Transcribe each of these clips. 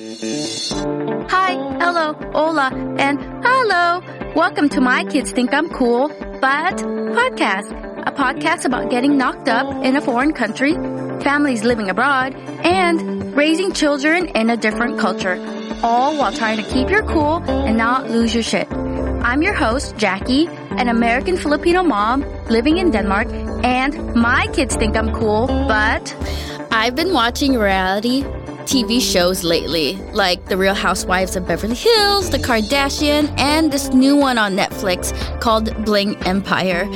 Hi, hello, hola, and hello. Welcome to My Kids Think I'm Cool, but podcast. A podcast about getting knocked up in a foreign country, families living abroad, and raising children in a different culture. All while trying to keep your cool and not lose your shit. I'm your host, Jackie, an American Filipino mom living in Denmark, and my kids think I'm cool, but I've been watching reality TV shows lately, like The Real Housewives of Beverly Hills, The Kardashian, and this new one on Netflix called Bling Empire.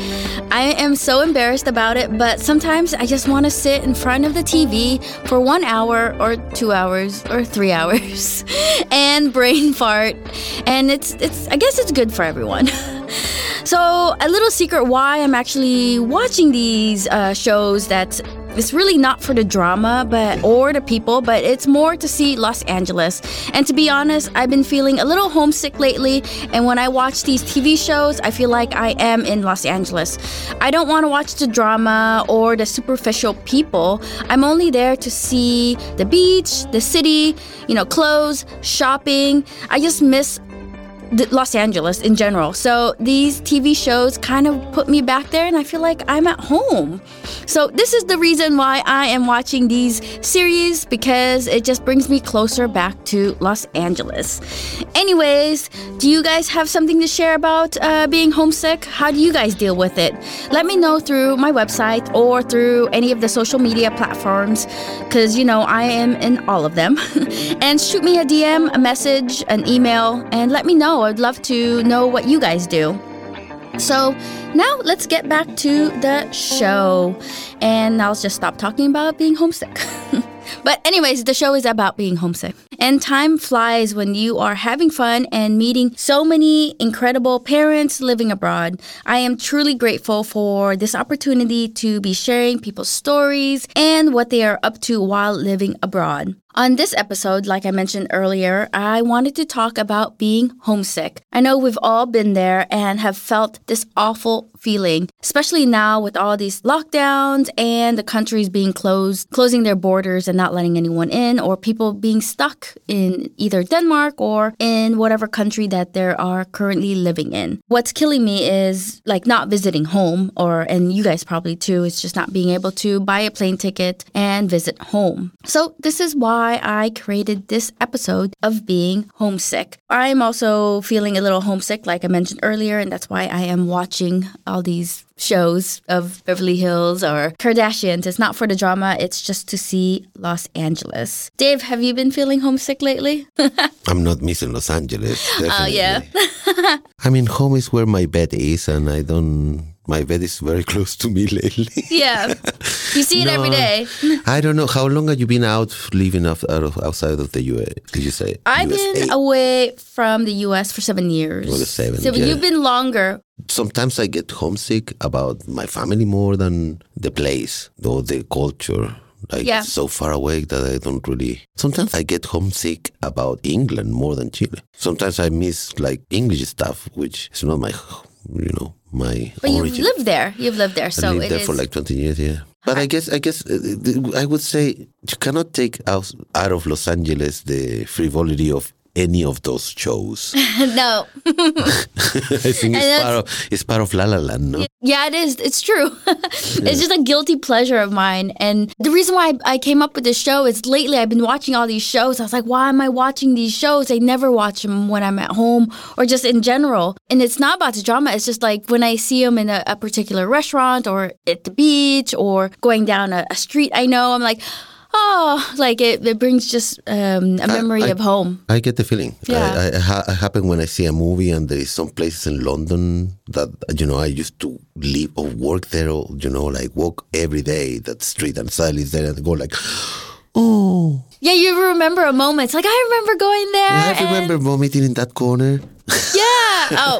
I am so embarrassed about it, but sometimes I just want to sit in front of the TV for one hour or two hours or three hours and brain fart. And it's it's I guess it's good for everyone. So, a little secret why I'm actually watching these uh, shows that it's really not for the drama but or the people but it's more to see los angeles. And to be honest i've been feeling a little homesick lately and when i watch these tv shows i feel like i am in los angeles. I don't want to watch the drama or the superficial people. I'm only there to see the beach the city you know clothes shopping. I just miss Los Angeles in general. So these TV shows kind of put me back there and I feel like I'm at home. So this is the reason why I am watching these series because it just brings me closer back to Los Angeles. Anyways, do you guys have something to share about uh, being homesick? How do you guys deal with it? Let me know through my website or through any of the social media platforms because you know I am in all of them. and shoot me a DM, a message, an email, and let me know. I'd love to know what you guys do. So now let's get back to the show. And I'll just stop talking about being homesick. but, anyways, the show is about being homesick. And time flies when you are having fun and meeting so many incredible parents living abroad. I am truly grateful for this opportunity to be sharing people's stories and what they are up to while living abroad. On this episode, like I mentioned earlier, I wanted to talk about being homesick. I know we've all been there and have felt this awful feeling, especially now with all these lockdowns and the countries being closed, closing their borders and not letting anyone in, or people being stuck in either Denmark or in whatever country that they are currently living in. What's killing me is like not visiting home, or, and you guys probably too, it's just not being able to buy a plane ticket and visit home. So, this is why why I created this episode of being homesick. I'm also feeling a little homesick, like I mentioned earlier, and that's why I am watching all these shows of Beverly Hills or Kardashians. It's not for the drama, it's just to see Los Angeles. Dave, have you been feeling homesick lately? I'm not missing Los Angeles. Oh, yeah. I mean, home is where my bed is, and I don't my bed is very close to me lately. yeah, you see it no, every day. I don't know how long have you been out living out, out of, outside of the U.S. Did you say? I've USA? been away from the U.S. for seven years. Well, seven. So yeah. you've been longer. Sometimes I get homesick about my family more than the place or the culture. Like yeah. so far away that I don't really. Sometimes I get homesick about England more than Chile. Sometimes I miss like English stuff, which is not my, you know, my. But origin. you've lived there. You've lived there, so I lived there is... for like twenty years. Yeah. But I guess I guess uh, I would say you cannot take out out of Los Angeles the frivolity of any of those shows. no. I think it's part, of, it's part of La La Land, no? Yeah, it is. It's true. it's yeah. just a guilty pleasure of mine. And the reason why I came up with this show is lately I've been watching all these shows. I was like, why am I watching these shows? I never watch them when I'm at home or just in general. And it's not about the drama. It's just like when I see them in a, a particular restaurant or at the beach or going down a, a street I know, I'm like, oh, like it, it brings just um, a memory I, I, of home. I get the feeling. Yeah. I, I, I happen when I see a movie and there is some places in London that, you know, I used to live or work there or, you know, like walk every day that street and suddenly there and go like, oh. Yeah, you remember a moment. It's like, I remember going there. Yeah, I remember vomiting in that corner. Yeah. Oh,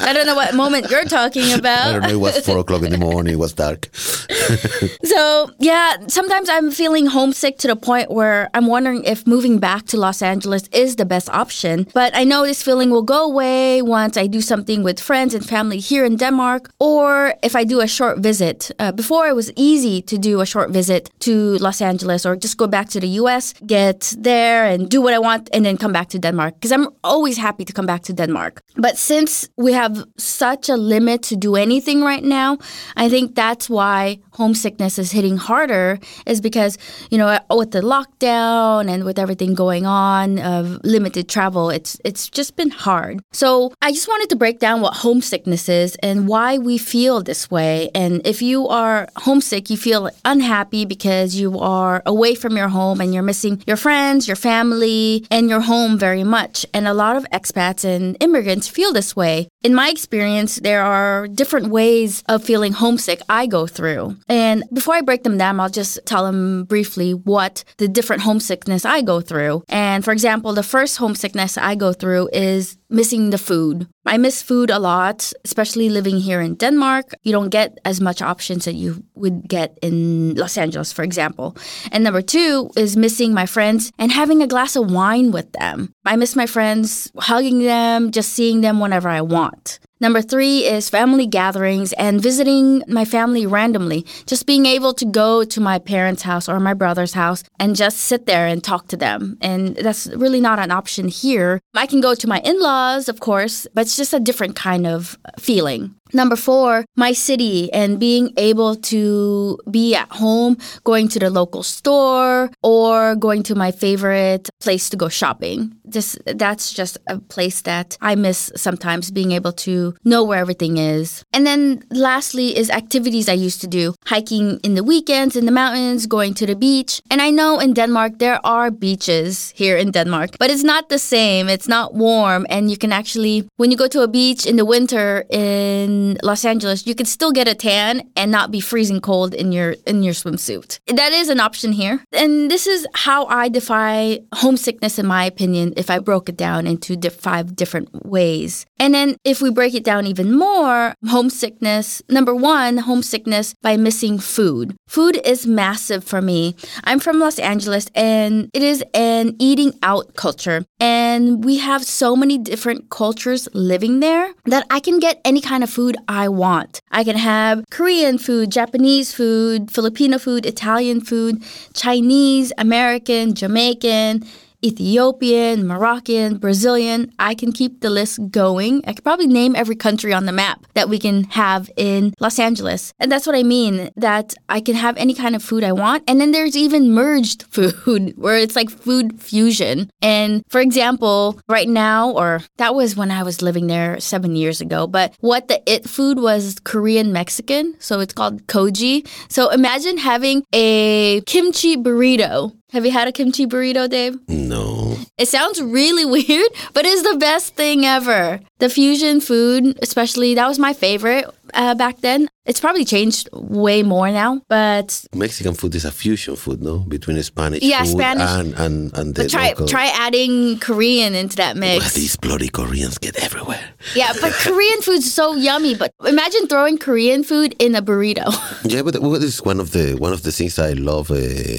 I don't know what moment you're talking about. I don't know. It was four o'clock in the morning. It was dark. so yeah, sometimes I'm feeling homesick to the point where I'm wondering if moving back to Los Angeles is the best option. But I know this feeling will go away once I do something with friends and family here in Denmark, or if I do a short visit. Uh, before it was easy to do a short visit to Los Angeles or just go back to the U.S., get there and do what I want, and then come back to Denmark because I'm always happy to come back to Denmark. But since we have such a limit to do anything right now, I think that's why homesickness is hitting harder is because, you know, with the lockdown and with everything going on of limited travel, it's it's just been hard. So I just wanted to break down what homesickness is and why we feel this way. And if you are homesick, you feel unhappy because you are away from your home and you're missing your friends, your family, and your home very much. And a lot of expats and immigrants feel this way. In my experience, there are different ways of feeling homesick I go through. And before I break them down, I'll just tell them briefly what the different homesickness I go through. And for example, the first homesickness I go through is missing the food. I miss food a lot, especially living here in Denmark. You don't get as much options that you would get in Los Angeles, for example. And number two is missing my friends and having a glass of wine with them. I miss my friends, hugging them, just seeing them whenever I want. Number three is family gatherings and visiting my family randomly. Just being able to go to my parents' house or my brother's house and just sit there and talk to them. And that's really not an option here. I can go to my in laws, of course, but it's just a different kind of feeling. Number four, my city and being able to be at home, going to the local store or going to my favorite place to go shopping. Just that's just a place that I miss sometimes being able to know where everything is. And then lastly is activities I used to do, hiking in the weekends in the mountains, going to the beach. And I know in Denmark there are beaches here in Denmark, but it's not the same. It's not warm and you can actually when you go to a beach in the winter in Los Angeles, you can still get a tan and not be freezing cold in your in your swimsuit. That is an option here. And this is how I define homesickness in my opinion if I broke it down into five different ways. And then if we break it down even more, homesickness, number 1, homesickness by missing food. Food is massive for me. I'm from Los Angeles and it is an eating out culture. And we have so many different cultures living there that I can get any kind of food I want. I can have Korean food, Japanese food, Filipino food, Italian food, Chinese, American, Jamaican, Ethiopian, Moroccan, Brazilian. I can keep the list going. I could probably name every country on the map that we can have in Los Angeles. And that's what I mean that I can have any kind of food I want. And then there's even merged food where it's like food fusion. And for example, right now, or that was when I was living there seven years ago, but what the it food was Korean Mexican. So it's called Kogi. So imagine having a kimchi burrito have you had a kimchi burrito, Dave? No. It sounds really weird, but it's the best thing ever. The fusion food, especially, that was my favorite uh, back then. It's probably changed way more now, but Mexican food is a fusion food, no, between Spanish yeah, food Spanish. and and and the but try local. try adding Korean into that mix. Well, these bloody Koreans get everywhere. Yeah, but Korean food's so yummy. But imagine throwing Korean food in a burrito. Yeah, but what is one of the one of the things I love uh,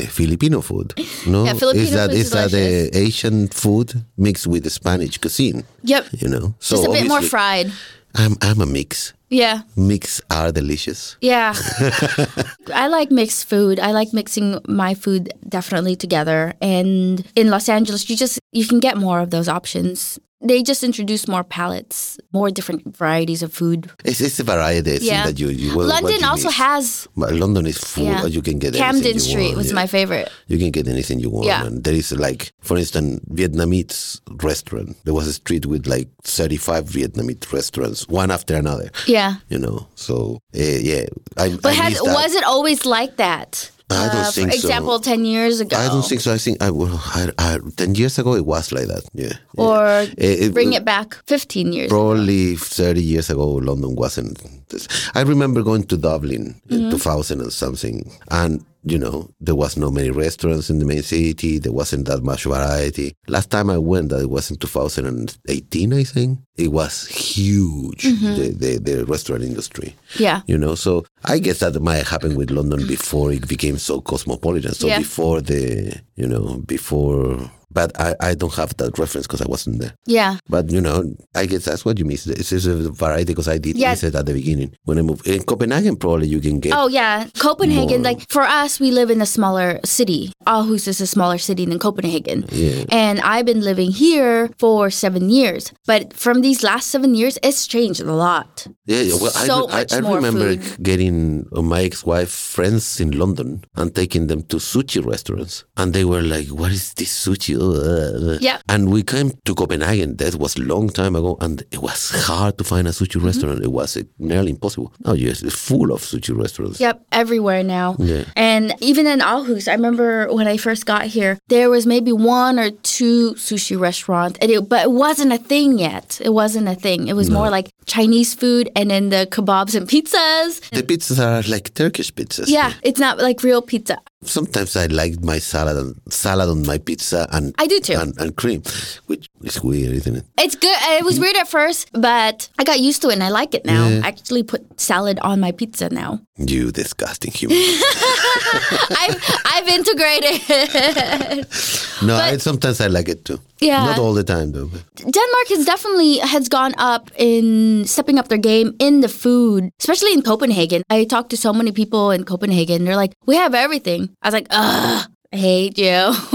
Filipino food. No, Yeah, Filipino is that food is that delicious. Asian food mixed with the Spanish cuisine. yep, You know, so just a bit more fried. I'm I'm a mix. Yeah. Mix are delicious. Yeah. I like mixed food. I like mixing my food definitely together. And in Los Angeles, you just you can get more of those options. They just introduce more palettes, more different varieties of food. It's, it's a variety Yeah. that you, you London you also miss. has But London is full. yeah. You can get Camden Street want, was yeah. my favorite. You can get anything you want. Yeah. And there is like, for instance, Vietnamese restaurant. There was a street with like 35 Vietnamese restaurants, one after another. Yeah. You know, so uh, yeah. I, But I has, was it always like that? I don't Uh, think For so. example, 10 years ago. I don't think so. I think I, well, I, I, 10 years ago it was like that. Yeah. Or Eh, it- bring it back 15 years ago. Probably 30 years ago, London wasn't. This. I remember going to Dublin Mm-hmm. in 2000 and something, and you know, there was no many restaurants in the main city. There wasn't that much variety. Last time I went, that it was in 2018, I think. It was huge, mm-hmm. the, the, the restaurant industry. Yeah. You know, so I guess that might happen with London before it became so cosmopolitan. So yeah. before the, you know, before but I, I don't have that reference because I wasn't there. Yeah. But you know, I guess that's what you miss. It's just a variety because I did yeah. miss it at the beginning when I moved. In Copenhagen, probably you can get. Oh yeah, Copenhagen. More. Like for us, we live in a smaller city. Aarhus is a smaller city than Copenhagen. Yeah. And I've been living here for seven years. But from these last seven years, it's changed a lot. Yeah. Well, so I, I, I remember food. getting my ex-wife friends in London and taking them to sushi restaurants, and they were like, "What is this sushi?" Yeah. And we came to Copenhagen. That was a long time ago, and it was hard to find a sushi mm-hmm. restaurant. It was uh, nearly impossible. Oh yes, it's full of sushi restaurants. Yep, everywhere now. Yeah. And even in Aarhus, I remember when I first got here, there was maybe one or two sushi restaurants, and it, but it wasn't a thing yet. It wasn't a thing. It was no. more like Chinese food, and then the kebabs and pizzas. The pizzas are like Turkish pizzas. Yeah, it's not like real pizza. Sometimes I like my salad and salad on my pizza and I do too and, and, cream, which is weird, isn't it? It's good. Uh, it was weird at first, but I got used to it and I like it now. Yeah. I actually put salad on my pizza now. You disgusting human. I've I've integrated. no, I, sometimes I like it too. Yeah, not all the time though. Denmark has definitely has gone up in stepping up their game in the food, especially in Copenhagen. I talked to so many people in Copenhagen. They're like, "We have everything." I was like, "Ugh." I hate you.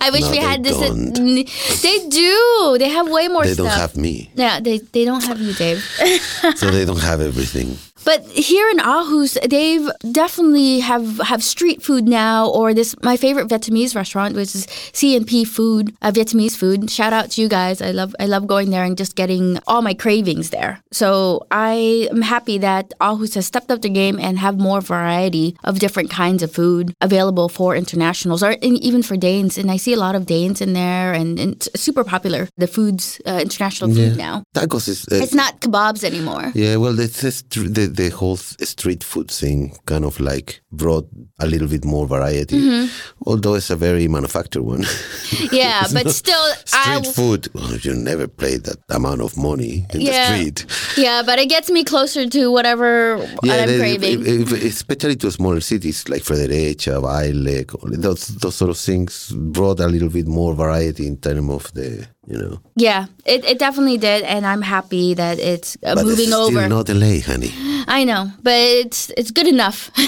I wish no, we had this. Don't. They do. They have way more they stuff. They don't have me. Yeah, they, they don't have you, Dave. so they don't have everything. But here in Aarhus, they've definitely have have street food now, or this my favorite Vietnamese restaurant, which is CNP Food, uh, Vietnamese food. Shout out to you guys. I love I love going there and just getting all my cravings there. So I am happy that Aarhus has stepped up the game and have more variety of different kinds of food available for internationals or even for Danes. And I see a lot of Danes in there, and, and it's super popular. The foods, uh, international food yeah. now. Tacos is. Uh, it's not kebabs anymore. Yeah, well, it's, it's the the whole street food thing kind of like brought a little bit more variety, mm-hmm. although it's a very manufactured one. Yeah, but still, street I, food. Well, you never play that amount of money in yeah, the street. Yeah, but it gets me closer to whatever yeah, I'm craving. Especially to smaller cities like Fredericia, Vejle, those those sort of things brought a little bit more variety in terms of the you know. Yeah, it, it definitely did, and I'm happy that it's uh, but moving it's still over. Not LA, honey. I know, but it's it's good enough.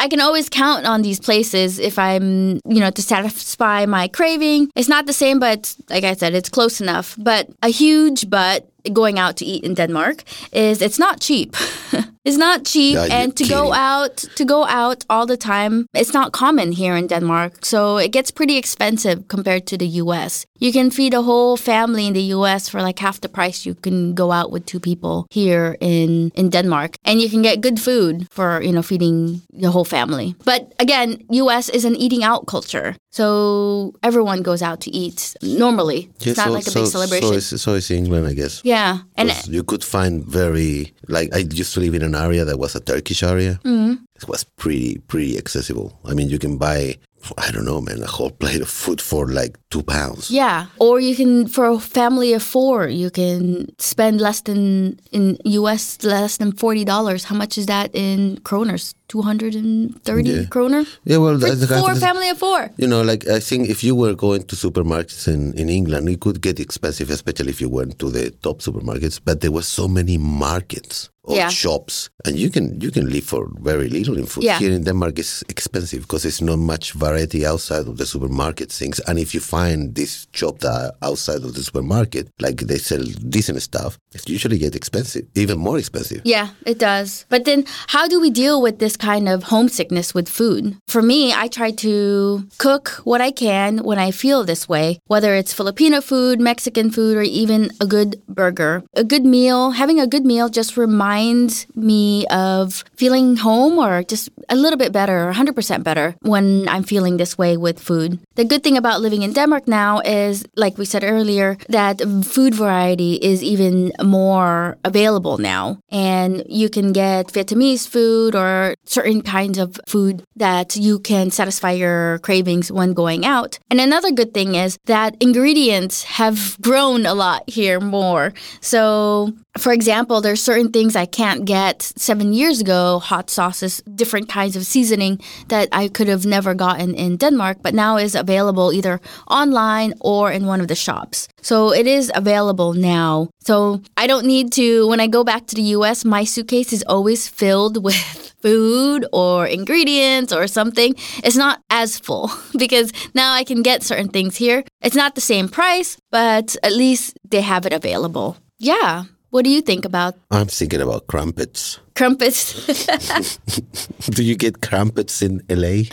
I can always count on these places if I'm, you know, to satisfy my craving. It's not the same, but like I said, it's close enough. But a huge but going out to eat in Denmark is it's not cheap. it's not cheap and to kidding. go out to go out all the time it's not common here in Denmark. So it gets pretty expensive compared to the US. You can feed a whole family in the US for like half the price you can go out with two people here in in Denmark and you can get good food for, you know, feeding the whole family. But again, US is an eating out culture. So everyone goes out to eat normally. It's not so, like a so, big celebration. So is, so is England, I guess. Yeah, and you could find very like I used to live in an area that was a Turkish area. Mm-hmm. It was pretty pretty accessible. I mean, you can buy I don't know, man, a whole plate of food for like two pounds. Yeah. Or you can, for a family of four, you can spend less than, in US, less than $40. How much is that in kroners? 230 yeah. kroner? Yeah, well, for the, four, family of four. You know, like I think if you were going to supermarkets in, in England, it could get expensive, especially if you went to the top supermarkets. But there were so many markets or Yeah. shops, and you can you can live for very little in food. Yeah. Here in Denmark, it's expensive because there's not much variety outside of the supermarket things. And if you find this shop that outside of the supermarket, like they sell decent stuff, it usually get expensive, even more expensive. Yeah, it does. But then how do we deal with this kind of homesickness with food? For me, I try to cook what I can when I feel this way, whether it's Filipino food, Mexican food, or even a good burger. A good meal, having a good meal just reminds me of feeling home or just a little bit better, or 100% better when I'm feeling this way with food. The good thing about living in Denmark now is, like we said earlier, that food variety is even more available now. And you can get Vietnamese food or certain kinds of food that you can satisfy your cravings when going out. And another good thing is that ingredients have grown a lot here more. So for example, there's certain things I can't get seven years ago, hot sauces, different kinds of seasoning that I could have never gotten in Denmark, but now is available either online or in one of the shops. So it is available now. So I don't need to, when I go back to the US, my suitcase is always filled with food or ingredients or something. It's not as full because now I can get certain things here. It's not the same price, but at least they have it available. Yeah. What do you think about? I'm thinking about crumpets. Crumpets. do you get crumpets in LA?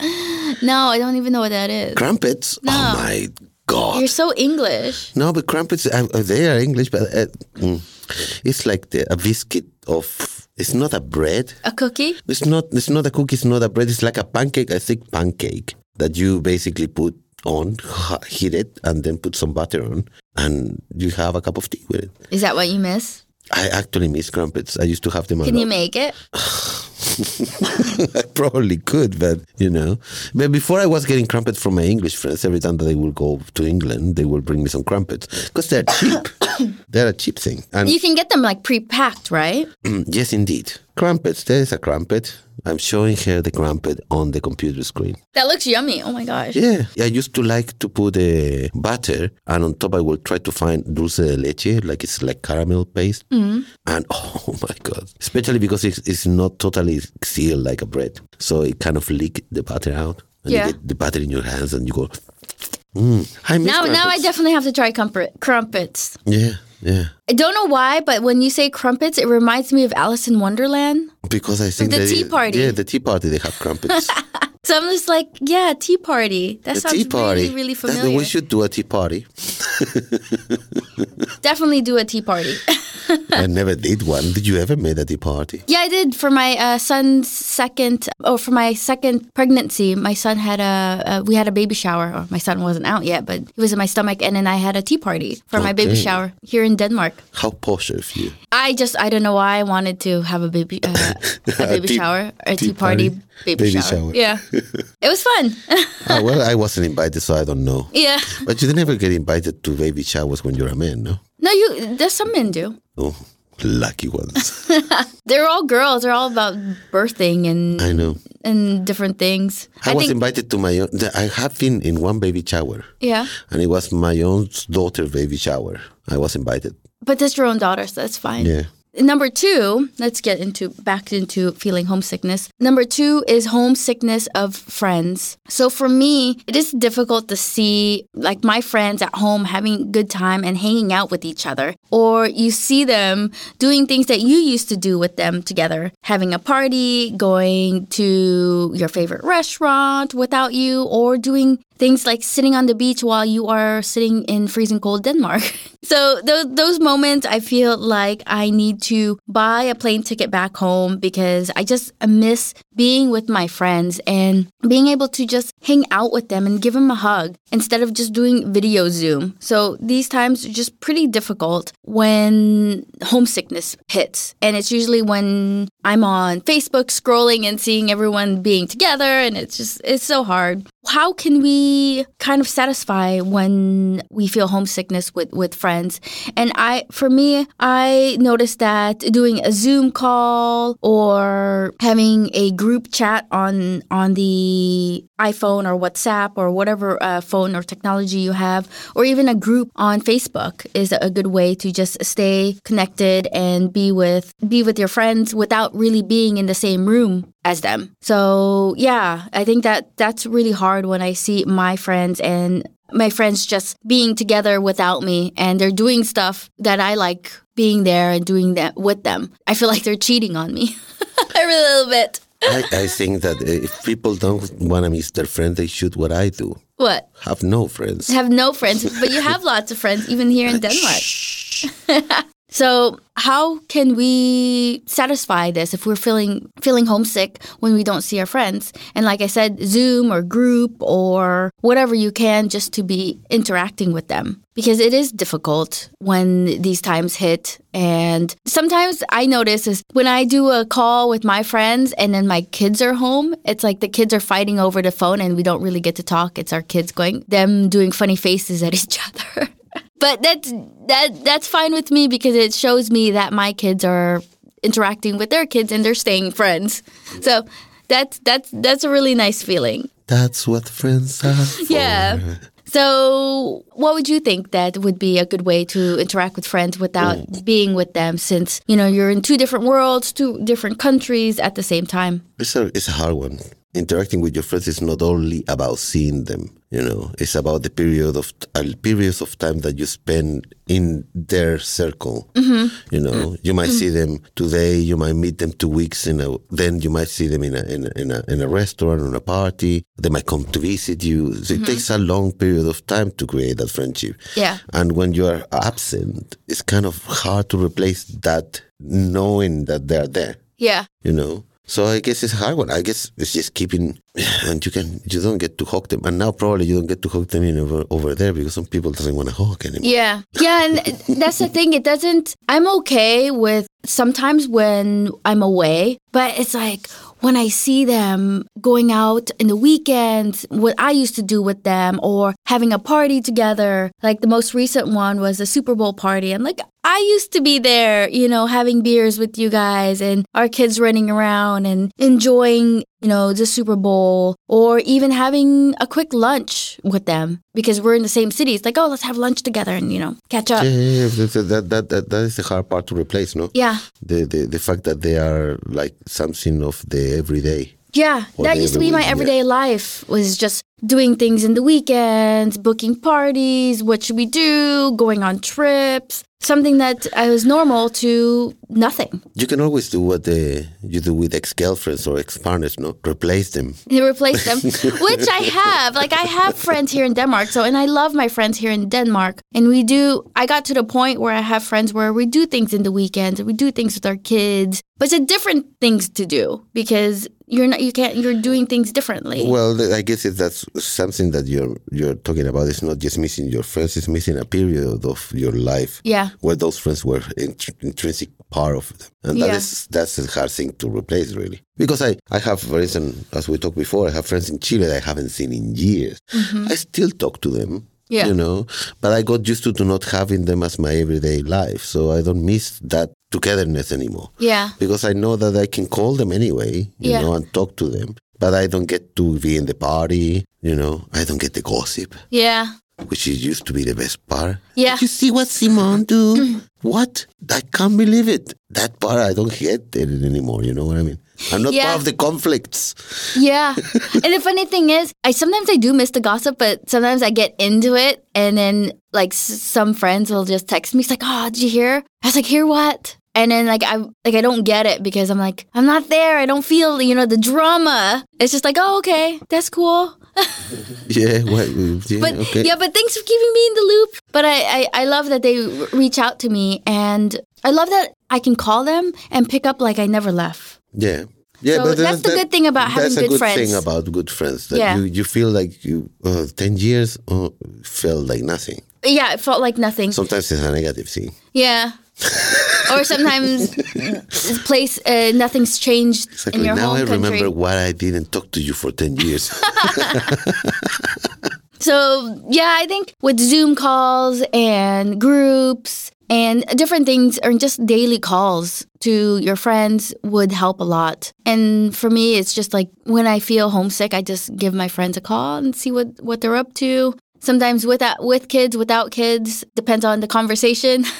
No, I don't even know what that is. Crumpets? No. Oh my god! You're so English. No, but crumpets uh, uh they are English, but uh, mm, it's like the, a biscuit of. It's not a bread. A cookie. It's not. It's not a cookie. It's not a bread. It's like a pancake. A thick pancake that you basically put on, heat it, and then put some butter on, and you have a cup of tea with it. Is that what you miss? I actually miss crumpets. I used to have them. On Can you make it? I probably could, but you know. But before I was getting crumpets from my English friends, every time that they will go to England, they will bring me some crumpets because they're cheap. they're a cheap thing, and you can get them like pre-packed, right? yes, indeed. Crumpets. There's a crumpet. I'm showing her the crumpet on the computer screen. That looks yummy. Oh my gosh. Yeah. I used to like to put the butter and on top I will try to find dulce de leche, like it's like caramel paste. Mm-hmm. And oh my God. Especially because it's, it's not totally sealed like a bread. So it kind of leak the butter out. And yeah. you get the butter in your hands and you go, mm. I miss now, crumpets. now I definitely have to try crumpets. Yeah. Yeah. I don't know why, but when you say crumpets, it reminds me of Alice in Wonderland. Because I think the tea party. Yeah, the tea party they have crumpets. so I'm just like, yeah, tea party. That the sounds tea party. really, really familiar. That, we should do a tea party. Definitely do a tea party. I never did one. Did you ever make a tea party? Yeah, I did for my uh, son's second, or oh, for my second pregnancy. My son had a, uh, we had a baby shower. Or my son wasn't out yet, but he was in my stomach, and then I had a tea party for okay. my baby shower here in Denmark. How posh of you! I just, I don't know why I wanted to have a baby, uh, a baby a tea, shower, a tea, tea party, party, baby, baby shower. shower. Yeah, it was fun. oh, well, I wasn't invited, so I don't know. Yeah, but you never get invited to baby showers when you're a man, no? No, you. There's some men do. Oh, lucky ones. They're all girls. They're all about birthing and I know and different things. I, I was think, invited to my own. I have been in one baby shower. Yeah, and it was my own daughter baby shower. I was invited. But that's your own daughter, so that's fine. Yeah. Number two, let's get into back into feeling homesickness. Number two is homesickness of friends. So for me, it is difficult to see like my friends at home having good time and hanging out with each other. Or you see them doing things that you used to do with them together, having a party, going to your favorite restaurant without you, or doing things like sitting on the beach while you are sitting in freezing cold Denmark. so th- those moments, I feel like I need to buy a plane ticket back home because I just miss being with my friends and being able to just hang out with them and give them a hug instead of just doing video Zoom. So these times are just pretty difficult when homesickness hits. And it's usually when I'm on Facebook scrolling and seeing everyone being together and it's just it's so hard. How can we kind of satisfy when we feel homesickness with with friends? And I for me, I noticed that doing a Zoom call or having a group chat on on the iPhone or WhatsApp or whatever uh, phone or technology you have, or even a group on Facebook is a good way to just stay connected and be with be with your friends without really being in the same room as them. So yeah, I think that that's really hard when I see my friends and my friends just being together without me and they're doing stuff that I like being there and doing that with them. I feel like they're cheating on me a little bit. I, I, think that if people don't want to miss their friends, they should what I do. What? Have no friends. Have no friends, but you have lots of friends, even here in Denmark. So how can we satisfy this if we're feeling feeling homesick when we don't see our friends? And like I said, Zoom or group or whatever you can just to be interacting with them. Because it is difficult when these times hit. And sometimes I notice is when I do a call with my friends and then my kids are home, it's like the kids are fighting over the phone and we don't really get to talk. It's our kids going, them doing funny faces at each other. but that's that that's fine with me because it shows me that my kids are interacting with their kids and they're staying friends. So that's that's that's a really nice feeling. That's what friends are. For. Yeah. So, what would you think that would be a good way to interact with friends without being with them since, you know, you're in two different worlds, two different countries at the same time? It's a, it's a hard one interacting with your friends is not only about seeing them you know. It's about the period of uh, periods of time that you spend in their circle mm-hmm. you know. You might mm-hmm. see them today you might meet them two weeks in a then you might see them in a in a, in a, in a restaurant or a party. They might come to visit you. So mm-hmm. it takes a long period of time to create that friendship. Yeah. And when you are absent it's kind of hard to replace that knowing that they're there. Yeah. You know so I guess it's a hard one. I guess it's just keeping, and you can you don't get to hug them, and now probably you don't get to hug them in over, over there because some people doesn't want to hug anymore. Yeah, yeah, and that's the thing. It doesn't. I'm okay with sometimes when I'm away, but it's like when I see them going out in the weekends, what I used to do with them, or having a party together. Like the most recent one was a Super Bowl party. And like, I used to be there, you know, having beers with you guys and our kids running around and enjoying, you know, the Super Bowl or even having a quick lunch with them because we're in the same city. It's like, oh, let's have lunch together and, you know, catch up. Yeah, yeah, yeah. That, that, that, that is the hard part to replace, no? Yeah. The, the, the fact that they are like something of the everyday. Yeah, that used to be my everyday yeah. life was just doing things in the weekends, booking parties, what should we do, going on trips, something that I was normal to nothing. You can always do what the, you do with ex-girlfriends or ex-partners, no? Replace them. You replace them, which I have. Like I have friends here in Denmark, so and I love my friends here in Denmark. And we do I got to the point where I have friends where we do things in the weekends, we do things with our kids. But it's a different things to do because you're not you can't you're doing things differently. Well, I guess that's something that you're you're talking about. It's not just missing your friends; it's missing a period of your life. Yeah. Where those friends were int- intrinsic part of them, and that yeah. is that's a hard thing to replace, really. Because I I have, for instance, as we talked before, I have friends in Chile that I haven't seen in years. Mm-hmm. I still talk to them yeah. You know, but I got used to, to not having them as my everyday life. So I don't miss that togetherness anymore. Yeah. Because I know that I can call them anyway, you yeah. know, and talk to them. But I don't get to be in the party, you know, I don't get the gossip. Yeah. Which is used to be the best part. Yeah. Did you see what Simon do? what? I can't believe it. That part I don't get it anymore, you know what I mean? I'm not yeah. part of the conflicts. Yeah. and the funny thing is, I sometimes I do miss the gossip, but sometimes I get into it and then like s- some friends will just text me. It's like, "Oh, did you hear?" I was like, "Hear what?" And then like I like I don't get it because I'm like, I'm not there. I don't feel, you know, the drama. It's just like, "Oh, okay. That's cool." yeah, what, yeah, but okay. yeah, but thanks for keeping me in the loop. But I, I, I love that they reach out to me, and I love that I can call them and pick up like I never left. Yeah. Yeah, so but that's the good thing about having good, good friends. That's a good thing about good friends. That yeah. you, you feel like you uh, ten years uh, felt like nothing. Yeah, it felt like nothing. Sometimes it's a negative thing. Yeah. or sometimes place uh, nothing's changed exactly. in your now home I country. remember why I didn't talk to you for ten years. so yeah, I think with Zoom calls and groups and different things or just daily calls to your friends would help a lot. And for me, it's just like when I feel homesick, I just give my friends a call and see what, what they're up to. Sometimes with with kids, without kids, depends on the conversation.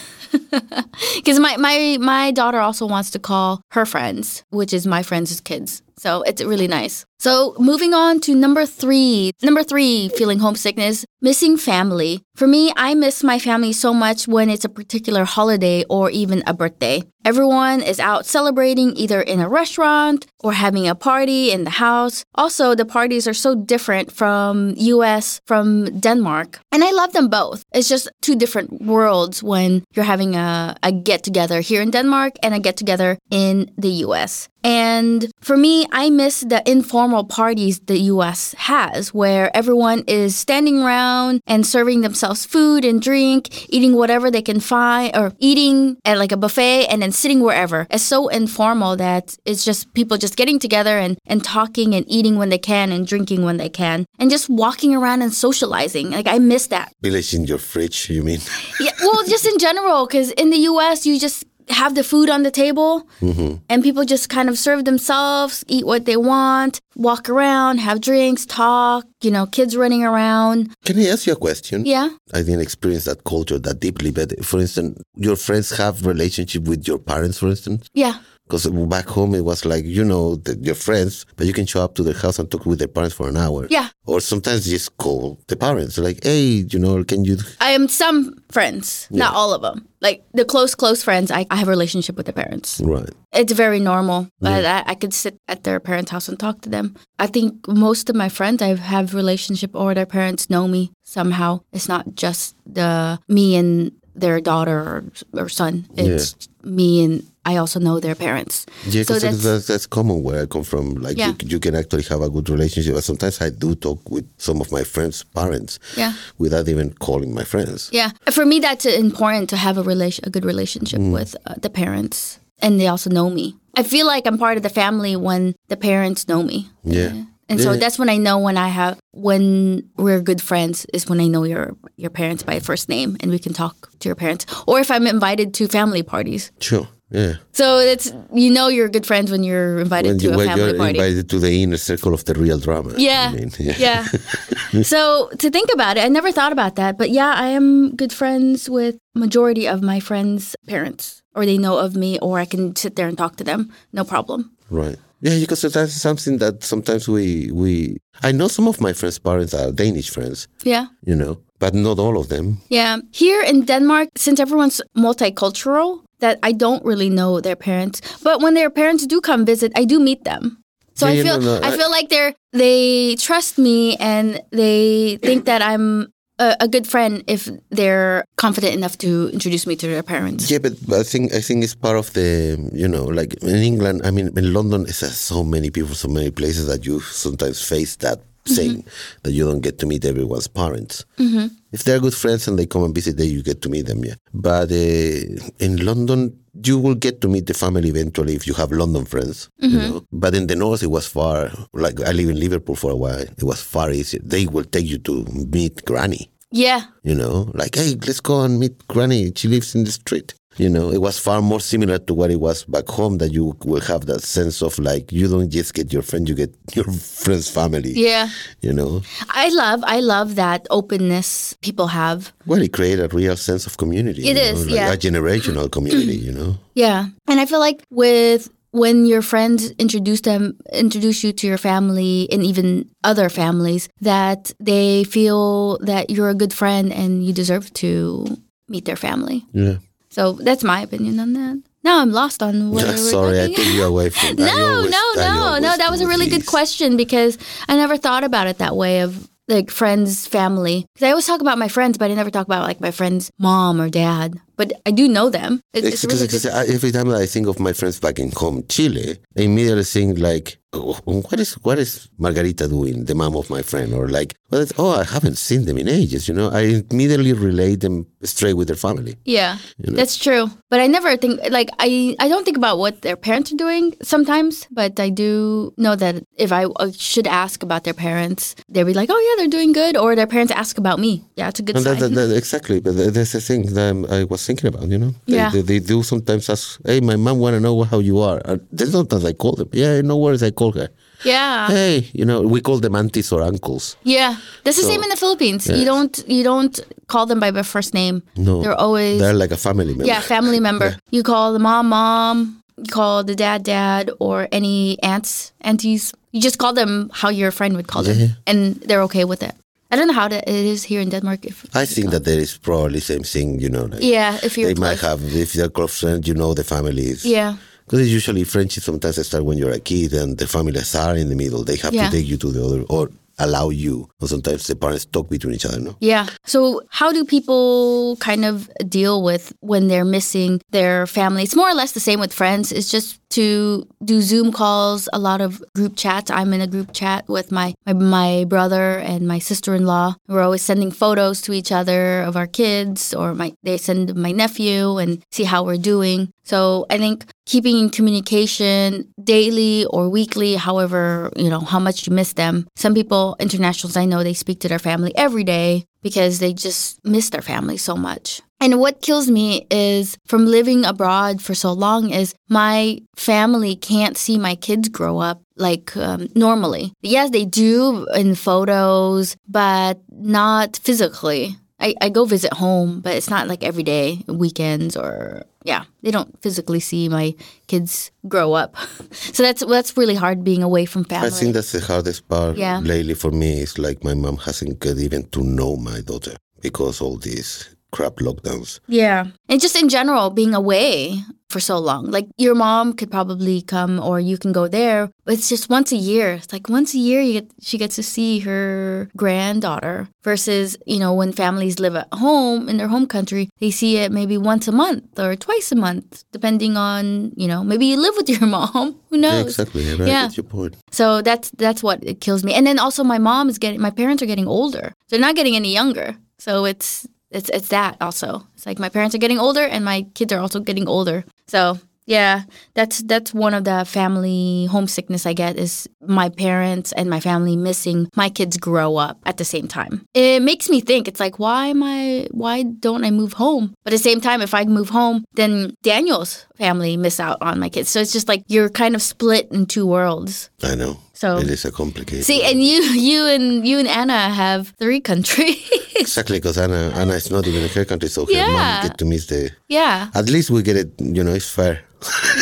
Because my, my my daughter also wants to call her friends, which is my friends' kids. So it's really nice. So moving on to number three. Number three, feeling homesickness, missing family. For me, I miss my family so much when it's a particular holiday or even a birthday. Everyone is out celebrating either in a restaurant or having a party in the house. Also, the parties are so different from US, from Denmark. And I love them both. It's just two different worlds when you're having a, a get together here in Denmark and a get together in the US. And for me, I miss the informal parties the US has, where everyone is standing around and serving themselves food and drink, eating whatever they can find, or eating at like a buffet and then sitting wherever. It's so informal that it's just people just getting together and, and talking and eating when they can and drinking when they can and just walking around and socializing. Like, I miss that. Village in your fridge, you mean? yeah, well, just in general, because in the US, you just have the food on the table mm-hmm. and people just kind of serve themselves, eat what they want, walk around, have drinks, talk, you know, kids running around. Can I ask you a question? Yeah. I didn't experience that culture that deeply, but for instance, your friends have relationship with your parents, for instance? Yeah. Because back home it was like, you know, the, your friends, but you can show up to their house and talk with their parents for an hour. Yeah. Or sometimes just call the parents, like, hey, you know, can you? I am some friends, yeah. not all of them. Like the close, close friends, I, I have a relationship with the parents. Right. It's very normal. Yeah. I, I could sit at their parents' house and talk to them. I think most of my friends I have relationship or their parents know me somehow. It's not just the me and their daughter or, or son. It's yeah. me and I also know their parents. Yeah, so that's, that's, that's, common where I come from. Like yeah. you, you, can actually have a good relationship. But sometimes I do talk with some of my friends' parents. Yeah. Without even calling my friends. Yeah. For me, that's important to have a relation, a good relationship mm. with uh, the parents, and they also know me. I feel like I'm part of the family when the parents know me. Yeah. yeah. And yeah. so that's when I know when I have when we're good friends is when I know your your parents by first name and we can talk to your parents. Or if I'm invited to family parties. Sure. Yeah. So it's you know you're good friends when you're invited when you, to a family you're party. Invited to the inner circle of the real drama. Yeah. I mean, yeah. yeah. so to think about it, I never thought about that, but yeah, I am good friends with majority of my friends' parents, or they know of me, or I can sit there and talk to them, no problem. Right. Yeah, because that's something that sometimes we we. I know some of my friends' parents are Danish friends. Yeah. You know, but not all of them. Yeah. Here in Denmark, since everyone's multicultural, that I don't really know their parents. But when their parents do come visit, I do meet them. So yeah, I feel no, no, I, I feel like they're they trust me and they think that I'm a, a, good friend if they're confident enough to introduce me to their parents. Yeah, but, but I think I think it's part of the you know like in England. I mean, in London, it's uh, so many people, so many places that you sometimes face that saying mm-hmm. that you don't get to meet everyone's parents. Mm-hmm. If they're good friends and they come and visit, then you get to meet them. Yeah, but uh, in London, you will get to meet the family eventually if you have London friends. Mm-hmm. You know? But in the north, it was far. Like I live in Liverpool for a while, it was far easier. They will take you to meet Granny. Yeah. You know, like, hey, let's go and meet Granny. She lives in the street. You know, it was far more similar to what it was back home that you will have that sense of like you don't just get your friend, you get your friend's family. Yeah. You know? I love I love that openness people have. Well, it creates a real sense of community. It is, like yeah. A generational community, you know? Yeah. And I feel like with when your friends introduce them introduce you to your family and even other families that they feel that you're a good friend and you deserve to meet their family. Yeah. So that's my opinion on that. Now I'm lost on what. Yeah, sorry, I took you away from. That. No, always, no, no, no. That was a really good question because I never thought about it that way of like friends, family. Because I always talk about my friends, but I never talk about like my friend's mom or dad. But I do know them. It's, it's really every time I think of my friends back in home, Chile, I immediately think like, oh, what is what is Margarita doing, the mom of my friend, or like, well, oh, I haven't seen them in ages. You know, I immediately relate them straight with their family. Yeah, you know? that's true. But I never think like I I don't think about what their parents are doing sometimes, but I do know that if I should ask about their parents, they'll be like, oh yeah, they're doing good, or their parents ask about me. Yeah, it's a good. That, that, that, exactly, but that's the thing that um, I was thinking about, you know? They, yeah. They, they, do sometimes ask, hey, my mom want to know how you are. Uh, there's sometimes I call them. Yeah, no worries, I call her. Yeah. Hey, you know, we call them aunties or uncles. Yeah. That's the same in the Philippines. Yes. You don't you don't call them by their first name. No. They're always They're like a family member. Yeah, family member. yeah. You call the mom mom, you call the dad dad or any aunts, aunties, You just call them how your friend would call them, and they're okay with it. I don't know how that it is here in Denmark. If I think that there is probably the same thing, you know. Like yeah, if you're they might have, if they're close friends, you know, the families. yeah, Because usually friendships sometimes start when you're a kid and the families are in the middle. They have Yeah. to take you to the other or allow you. Or sometimes the parents talk between each other, no? yeah. So how do people kind of deal with when they're missing their family? It's more or less the same with friends. It's just to do Zoom calls, a lot of group chats. I'm in a group chat with my my, my brother and my sister-in-law. We're always sending photos to each other of our kids, or my they send my nephew and see how we're doing. So I think keeping in communication daily or weekly, however you know how much you miss them. Some people, internationals I know, they speak to their family every day because they just miss their family so much. And what kills me is from living abroad for so long is my family can't see my kids grow up like um, normally. Yes, they do in photos, but not physically. I, I go visit home, but it's not like every day, weekends or yeah, they don't physically see my kids grow up. so that's that's really hard being away from family. I think that's the hardest part Yeah. lately for me. It's like my mom hasn't got even to know my daughter because all these crap lockdowns. Yeah. And just in general, being away for so long. Like your mom could probably come or you can go there, it's just once a year. It's like once a year you get she gets to see her granddaughter versus, you know, when families live at home in their home country, they see it maybe once a month or twice a month, depending on, you know, maybe you live with your mom. Who Yeah, knows? exactly. Right. Yeah. That's your point. So that's that's what it kills me. And then also my mom is getting my parents are getting older. They're not getting any younger. So it's it's it's that also. It's like my parents are getting older and my kids are also getting older. So yeah, that's that's one of the family homesickness I get is my parents and my family missing my kids grow up at the same time. It makes me think it's like why am I why don't I move home? But at the same time if I move home, then Daniel's family miss out on my kids. So it's just like you're kind of split in two worlds. I know. So It is a complicated. See, and you, you and you and Anna have three countries. Exactly, because Anna, Anna is not even in her country, so her Yeah. mom get to miss the. yeah, At least we get it. You know, it's fair.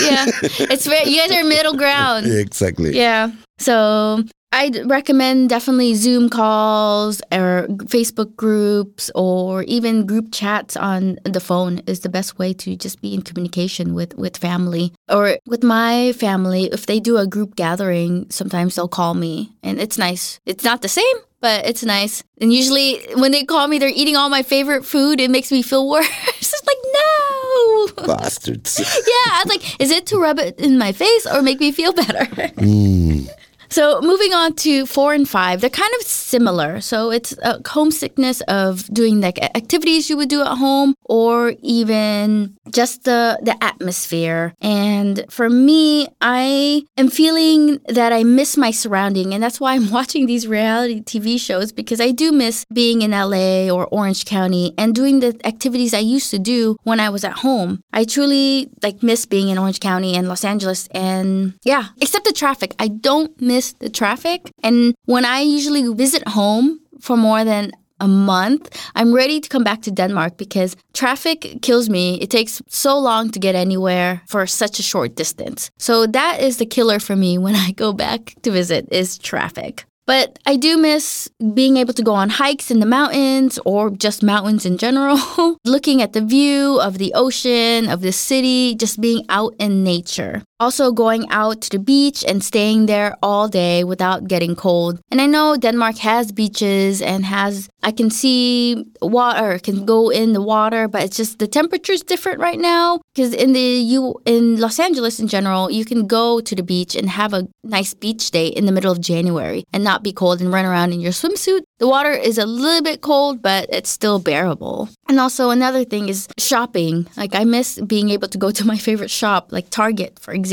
yeah. It's fair. You guys are middle ground. exactly. Yeah. So I'd recommend definitely Zoom calls or Facebook groups or even group chats on the phone is the best way to just be in communication with, with family. Or with my family, if they do a group gathering, sometimes they'll call me and it's nice. It's not the same, but it's nice. And usually when they call me, they're eating all my favorite food. It makes me feel worse. it's like, no. Bastards. Yeah, I was like, is it to rub it in my face or make me feel better? Mm. So moving on to four and five, they're kind of similar. So it's a homesickness of doing like activities you would do at home, or even just the the atmosphere. And for me, I am feeling that I miss my surrounding, and that's why I'm watching these reality TV shows because I do miss being in LA or Orange County and doing the activities I used to do when I was at home. I truly like miss being in Orange County and Los Angeles, and yeah, except the traffic. I don't miss the traffic. And when I usually visit home for more than a month, I'm ready to come back to Denmark because traffic kills me. It takes so long to get anywhere for such a short distance. So that is the killer for me when I go back to visit is traffic. But I do miss being able to go on hikes in the mountains or just mountains in general, looking at the view of the ocean, of the city, just being out in nature. Also, going out to the beach and staying there all day without getting cold. And I know Denmark has beaches and has, I can see water, can go in the water, but it's just the temperature is different right now. Because in the you in Los Angeles in general, you can go to the beach and have a nice beach day in the middle of January and not be cold and run around in your swimsuit. The water is a little bit cold, but it's still bearable. And also another thing is shopping. Like I miss being able to go to my favorite shop, like Target, for example,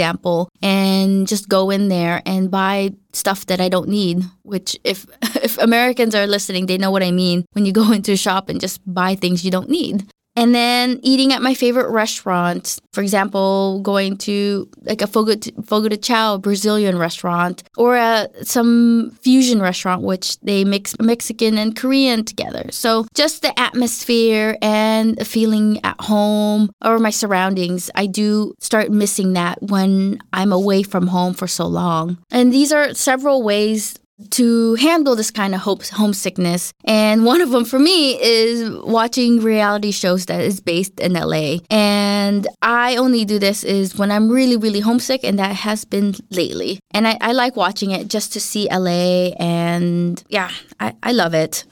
and just go in there and buy stuff that I don't need. Which, if if Americans are listening, they know what I mean when you go into a shop and just buy things you don't need. And then eating at my favorite restaurant. For example, going to like a Fogo Fogo de Chao Brazilian restaurant or a, some fusion restaurant, which they mix Mexican and Korean together. So just the atmosphere and the feeling at home or my surroundings, I do start missing that when I'm away from home for so long. And these are several ways to handle this kind of homesickness. And one of them for me is watching reality shows that is based in LA. And I only do this is when I'm really, really homesick, and that has been lately. And I, I like watching it just to see LA. And yeah, I, I love it.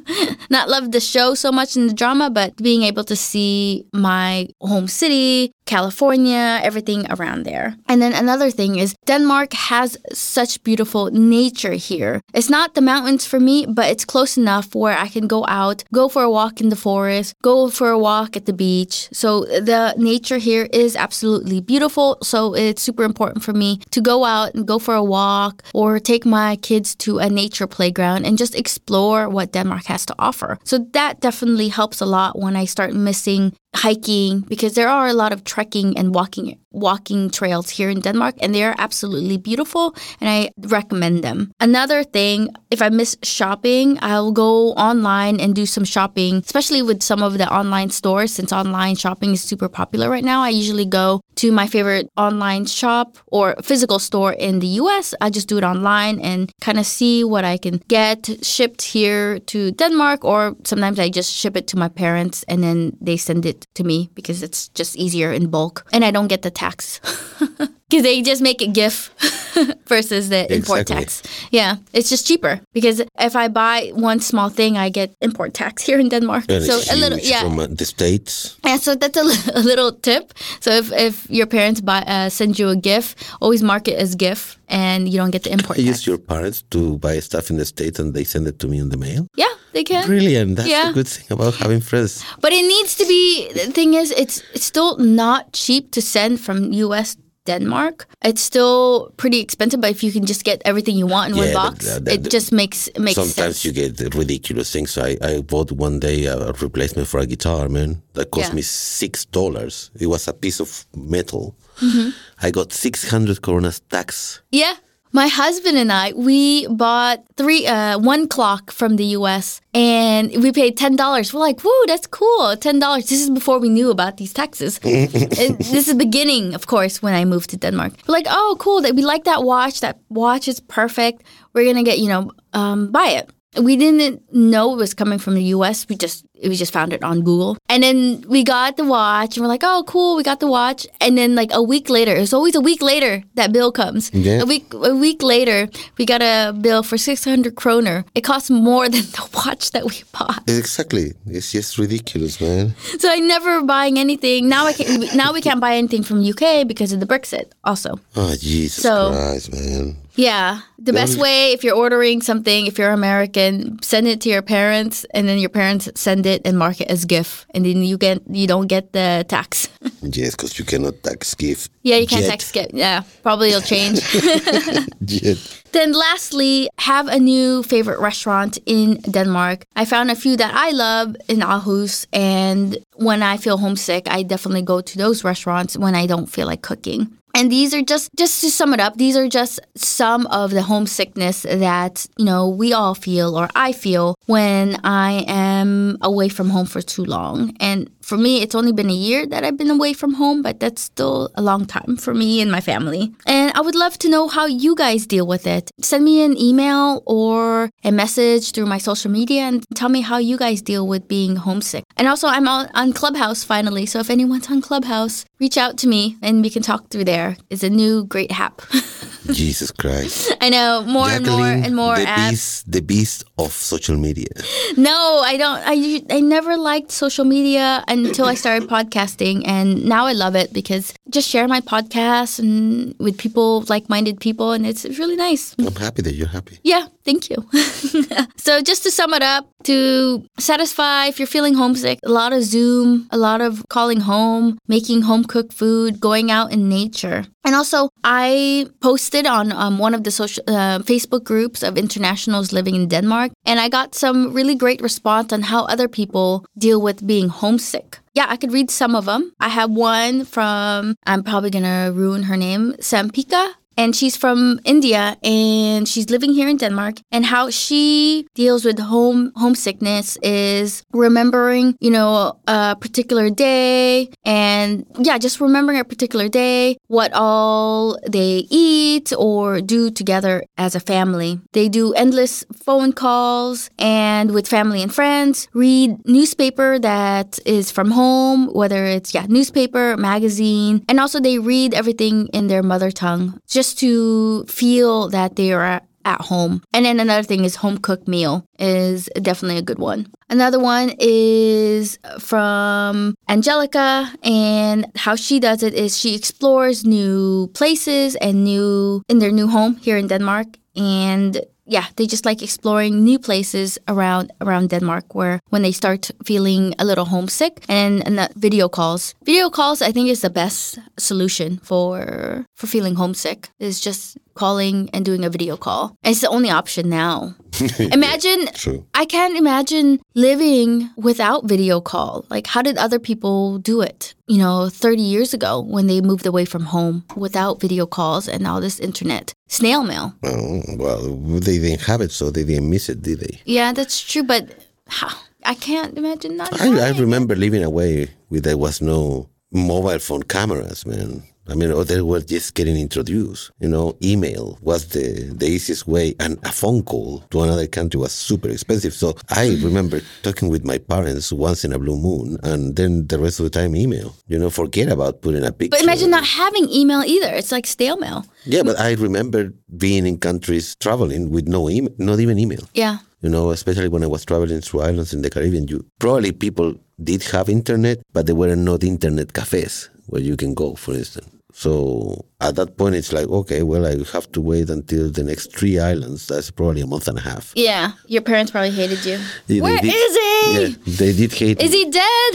Not love the show so much in the drama, but being able to see my home city, California, everything around there. And then another thing is Denmark has such beautiful nature here. It's not the mountains for me, but it's close enough where I can go out, go for a walk in the forest, go for a walk at the beach. So the nature here is absolutely beautiful. So it's super important for me to go out and go for a walk or take my kids to a nature playground and just explore what Denmark has to offer. So that definitely helps a lot when I start missing hiking because there are a lot of trekking and walking walking trails here in Denmark and they are absolutely beautiful and I recommend them. Another thing, if I miss shopping, I'll go online and do some shopping, especially with some of the online stores since online shopping is super popular right now. I usually go to my favorite online shop or physical store in the US. I just do it online and kind of see what I can get shipped here to Denmark or sometimes I just ship it to my parents and then they send it to me because it's just easier in bulk and I don't get the tax. Because they just make a GIF versus the import exactly. tax. Yeah, it's just cheaper because if I buy one small thing, I get import tax here in Denmark. And so a little, yeah, from uh, the states. Yeah, so that's a, a, little tip. So if, if your parents buy uh, send you a GIF, always mark it as GIF, and you don't get the import. I tax. use your parents to buy stuff in the states, and they send it to me in the mail. Yeah, they can. Brilliant. That's yeah. a good thing about having friends. But it needs to be. The thing is, it's it's still not cheap to send from U.S. Denmark. It's still pretty expensive, but if you can just get everything you want in yeah, one box, that, that, it just makes makes sometimes sense. you get ridiculous things. I, I bought one day a replacement for a guitar, man, that cost yeah. me six dollars. It was a piece of metal. Mm-hmm. I got six hundred coronas tax. Yeah, my husband and I, we bought three, uh, one clock from the U.S. and we paid ten dollars. We're like, "Whoa, that's cool! Ten dollars." This is before we knew about these taxes. this is beginning, of course, when I moved to Denmark. We're like, "Oh, cool! We like that watch. That watch is perfect. We're gonna get, you know, um, buy it." We didn't know it was coming from the US. We just we just found it on Google. And then we got the watch and we're like, oh cool, we got the watch. And then like a week later, it's always a week later that bill comes. Yeah. A week a week later, we got a bill for six hundred kroner. It costs more than the watch that we bought. Exactly. It's just ridiculous, man. So I never buying anything. Now I can't. now we can't buy anything from UK because of the Brexit also. Oh Jesus so, Christ, man. Yeah. The best way if you're ordering something, if you're American, send it to your parents and then your parents send it and mark it as GIF and then you get you don't get the tax. yes, because you cannot tax GIF. Yeah, you can't Jet. tax GIF. Yeah, probably it'll change. Then lastly, have a new favorite restaurant in Denmark. I found a few that I love in Aarhus and when I feel homesick, I definitely go to those restaurants when I don't feel like cooking. And these are just just to sum it up, these are just some of the homesickness that, you know, we all feel or I feel when I am away from home for too long. And for me, it's only been a year that I've been away from home, but that's still a long time for me and my family. And I would love to know how you guys deal with it. Send me an email or a message through my social media and tell me how you guys deal with being homesick. And also, I'm on Clubhouse finally. So if anyone's on Clubhouse, reach out to me and we can talk through there. It's a new great app. Jesus Christ. I know more Jacqueline, and more and more the apps. Beast, the beast of social media. No, I don't. I, I never liked social media until I started podcasting. And now I love it because I just share my podcast and with people, like minded people. And it's really nice. I'm happy that you're happy. Yeah, thank you. so just to sum it up, to satisfy if you're feeling homesick, a lot of Zoom, a lot of calling home, making home cooked food, going out in nature. And also, I posted on um, one of the social uh, Facebook groups of internationals living in Denmark, and I got some really great response on how other people deal with being homesick. yeah, I could read some of them. I have one from, I'm probably to ruin her name, Sampika and she's from India and she's living here in Denmark and how she deals with home homesickness is remembering, you know, a particular day and yeah, just remembering a particular day, what all they eat or do together as a family. They do endless phone calls and with family and friends, read newspaper that is from home, whether it's yeah, newspaper, magazine, and also they read everything in their mother tongue. Just just to feel that they are at home. And then another thing is home cooked meal is definitely a good one. Another one is from Angelica and how she does it is she explores new places and new in their new home here in Denmark and yeah, they just like exploring new places around around Denmark where when they start feeling a little homesick and, and that video calls. Video calls I think is the best solution for for feeling homesick is just calling and doing a video call. And it's the only option now. imagine True. I can't imagine living without video call. Like how did other people do it? You know, 30 years ago when they moved away from home without video calls and all this internet. Snail mail. Oh, well, they didn't have it, so they didn't miss it, did they? Yeah, that's true, but how? I can't imagine not. I, I remember living away with there was no mobile phone cameras, man. I mean, or they were just getting introduced. You know, email was the, the easiest way, and a phone call to another country was super expensive. So I remember talking with my parents once in a blue moon, and then the rest of the time email. You know, forget about putting a picture. But imagine not having email either. It's like stale mail. Yeah, but I remember being in countries traveling with no email, not even email. Yeah. You know, especially when I was traveling through islands in the Caribbean, you probably people did have internet, but they were not internet cafes where you can go, for instance. So at that point, it's like, okay, well, I have to wait until the next three islands. That's probably a month and a half. Yeah, your parents probably hated you. Yeah, Where did, is he? Yeah, they did hate. Is he dead?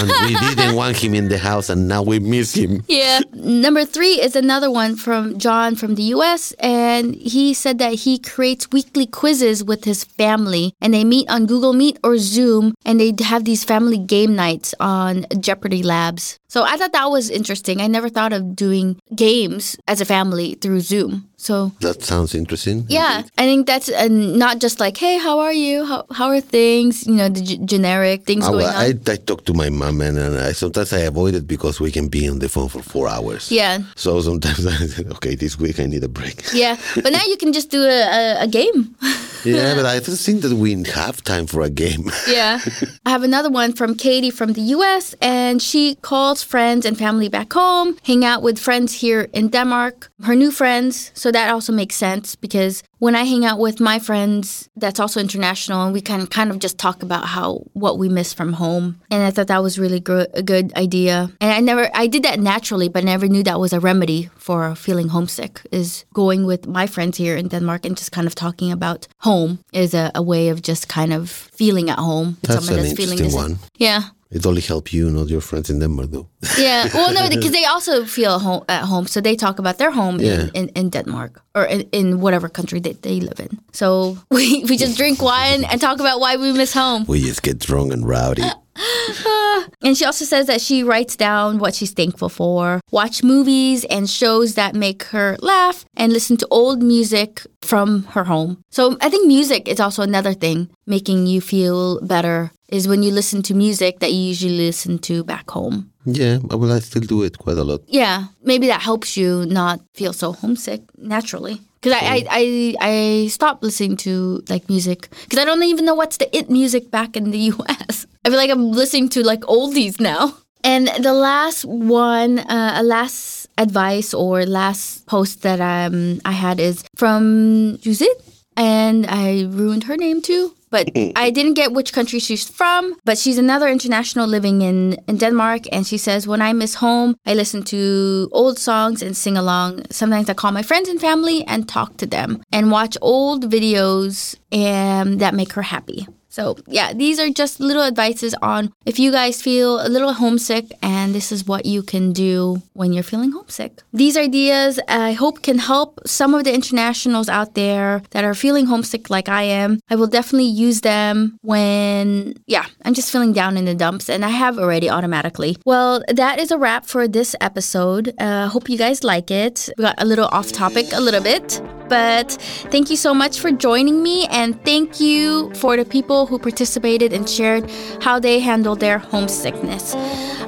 and we didn't want him in the house, and now we miss him. Yeah. Number three is another one from John from the U.S., and he said that he creates weekly quizzes with his family, and they meet on Google Meet or Zoom, and they have these family game nights on Jeopardy Labs. So I thought that was interesting. I never thought of doing games as a family through Zoom. So that sounds interesting. Yeah, indeed. I think that's uh, not just like, hey, how are you? How, how are things? You know, the g- generic things uh, going well, on. I, I talk to my mom and, and I, sometimes I avoid it because we can be on the phone for four hours. Yeah. So sometimes I say, okay, this week I need a break. Yeah, but now you can just do a, a, a game. yeah, but I don't think that we have time for a game. yeah. I have another one from Katie from the US, and she calls friends and family back home, hang out with friends here in Denmark, her new friends. So that also makes sense because when I hang out with my friends that's also international and we can kind of just talk about how what we miss from home. And I thought that was really good, a good idea. And I never I did that naturally, but I never knew that was a remedy for feeling homesick is going with my friends here in Denmark and just kind of talking about home is a, a way of just kind of feeling at home. That's an that's interesting one. Yeah. It only help you, not your friends in Denmark, though. Yeah, well, no, because they also feel home, at home, so they talk about their home yeah. in, in, in, Denmark or in, in whatever country that they live in. So we, we just drink wine and talk about why we miss home. We just get drunk and rowdy. and she also says that she writes down what she's thankful for, watch movies and shows that make her laugh, and listen to old music from her home. So I think music is also another thing making you feel better is when you listen to music that you usually listen to back home. Yeah, well, I still do it quite a lot. Yeah, maybe that helps you not feel so homesick naturally. Because I, I, I, I stopped listening to like music because I don't even know what's the it music back in the U.S. I feel like I'm listening to like oldies now. And the last one, uh, a last advice or last post that um, I had is from Judith, and I ruined her name too but I didn't get which country she's from. But she's another international living in, in Denmark. And she says, When I miss home, I listen to old songs and sing along. Sometimes I call my friends and family and talk to them and watch old videos and that make her happy. So, yeah, these are just little advices on if you guys feel a little homesick and this is what you can do when you're feeling homesick. These ideas I hope can help some of the internationals out there that are feeling homesick like I am. I will definitely use them when, yeah, I'm just feeling down in the dumps and I have already automatically. Well, that is a wrap for this episode. Uh, hope you guys like it. We got a little off topic a little bit, but thank you so much for joining me and thank you for the people who participated and shared how they handled their homesickness.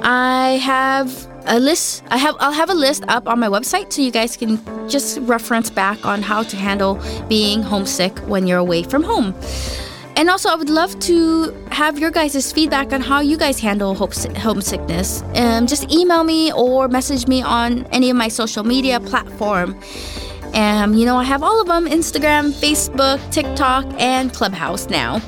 I have a list I have I'll have a list up on my website so you guys can just reference back on how to handle being homesick when you're away from home. And also, I would love to have your guys' feedback on how you guys handle homesickness. Um, just email me or message me on any of my social media platform. And you know, I have all of them Instagram, Facebook, TikTok, and Clubhouse now.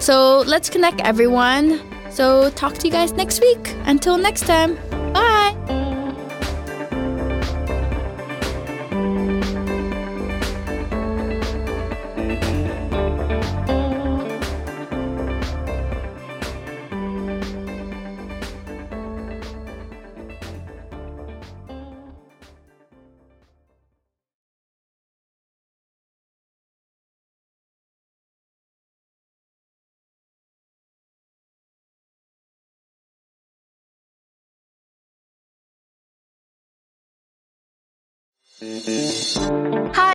So let's connect, everyone. So, talk to you guys next week. Until next time, bye. Hi.